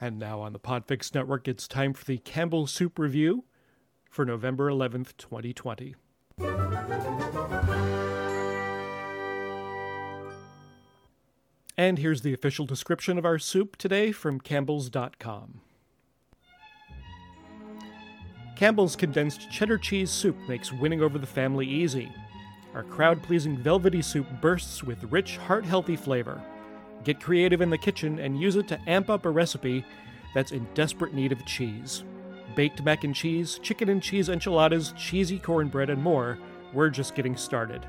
And now on the Podfix Network, it's time for the Campbell Soup Review for November 11th, 2020. And here's the official description of our soup today from Campbell's.com. Campbell's condensed cheddar cheese soup makes winning over the family easy. Our crowd pleasing velvety soup bursts with rich, heart healthy flavor. Get creative in the kitchen and use it to amp up a recipe that's in desperate need of cheese. Baked mac and cheese, chicken and cheese enchiladas, cheesy cornbread, and more. We're just getting started.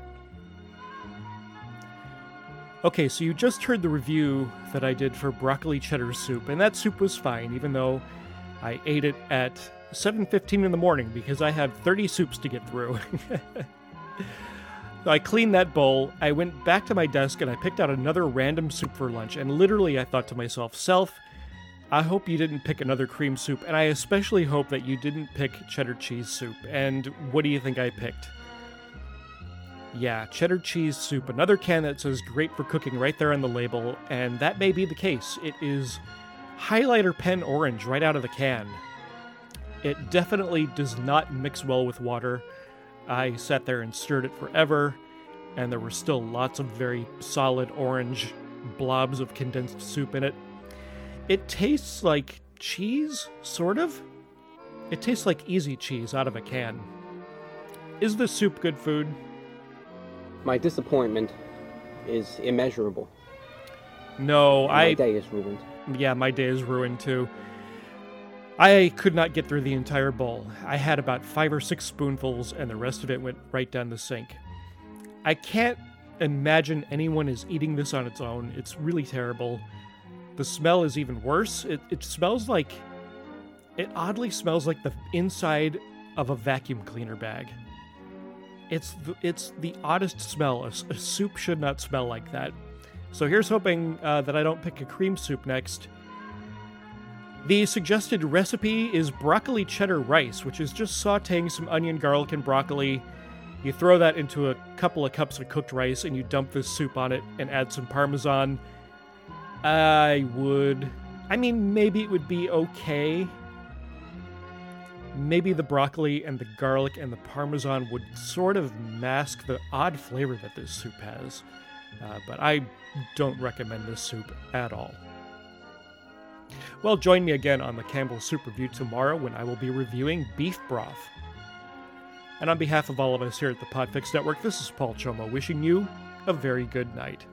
Okay, so you just heard the review that I did for broccoli cheddar soup, and that soup was fine, even though I ate it at 7:15 in the morning because I have 30 soups to get through. I cleaned that bowl, I went back to my desk and I picked out another random soup for lunch, and literally I thought to myself, "Self, I hope you didn't pick another cream soup, and I especially hope that you didn't pick cheddar cheese soup." And what do you think I picked? Yeah, cheddar cheese soup, another can that says great for cooking right there on the label, and that may be the case. It is highlighter pen orange right out of the can. It definitely does not mix well with water. I sat there and stirred it forever, and there were still lots of very solid orange blobs of condensed soup in it. It tastes like cheese, sort of. It tastes like easy cheese out of a can. Is this soup good food? My disappointment is immeasurable. No, My I. day is ruined. Yeah, my day is ruined too. I could not get through the entire bowl. I had about five or six spoonfuls, and the rest of it went right down the sink. I can't imagine anyone is eating this on its own. It's really terrible. The smell is even worse. It, it smells like. It oddly smells like the inside of a vacuum cleaner bag. It's the, it's the oddest smell. A soup should not smell like that. So here's hoping uh, that I don't pick a cream soup next. The suggested recipe is broccoli cheddar rice, which is just sauteing some onion, garlic, and broccoli. You throw that into a couple of cups of cooked rice and you dump this soup on it and add some parmesan. I would. I mean, maybe it would be okay. Maybe the broccoli and the garlic and the parmesan would sort of mask the odd flavor that this soup has. Uh, but I don't recommend this soup at all. Well, join me again on the Campbell Soup Review tomorrow when I will be reviewing beef broth. And on behalf of all of us here at the Podfix Network, this is Paul Chomo wishing you a very good night.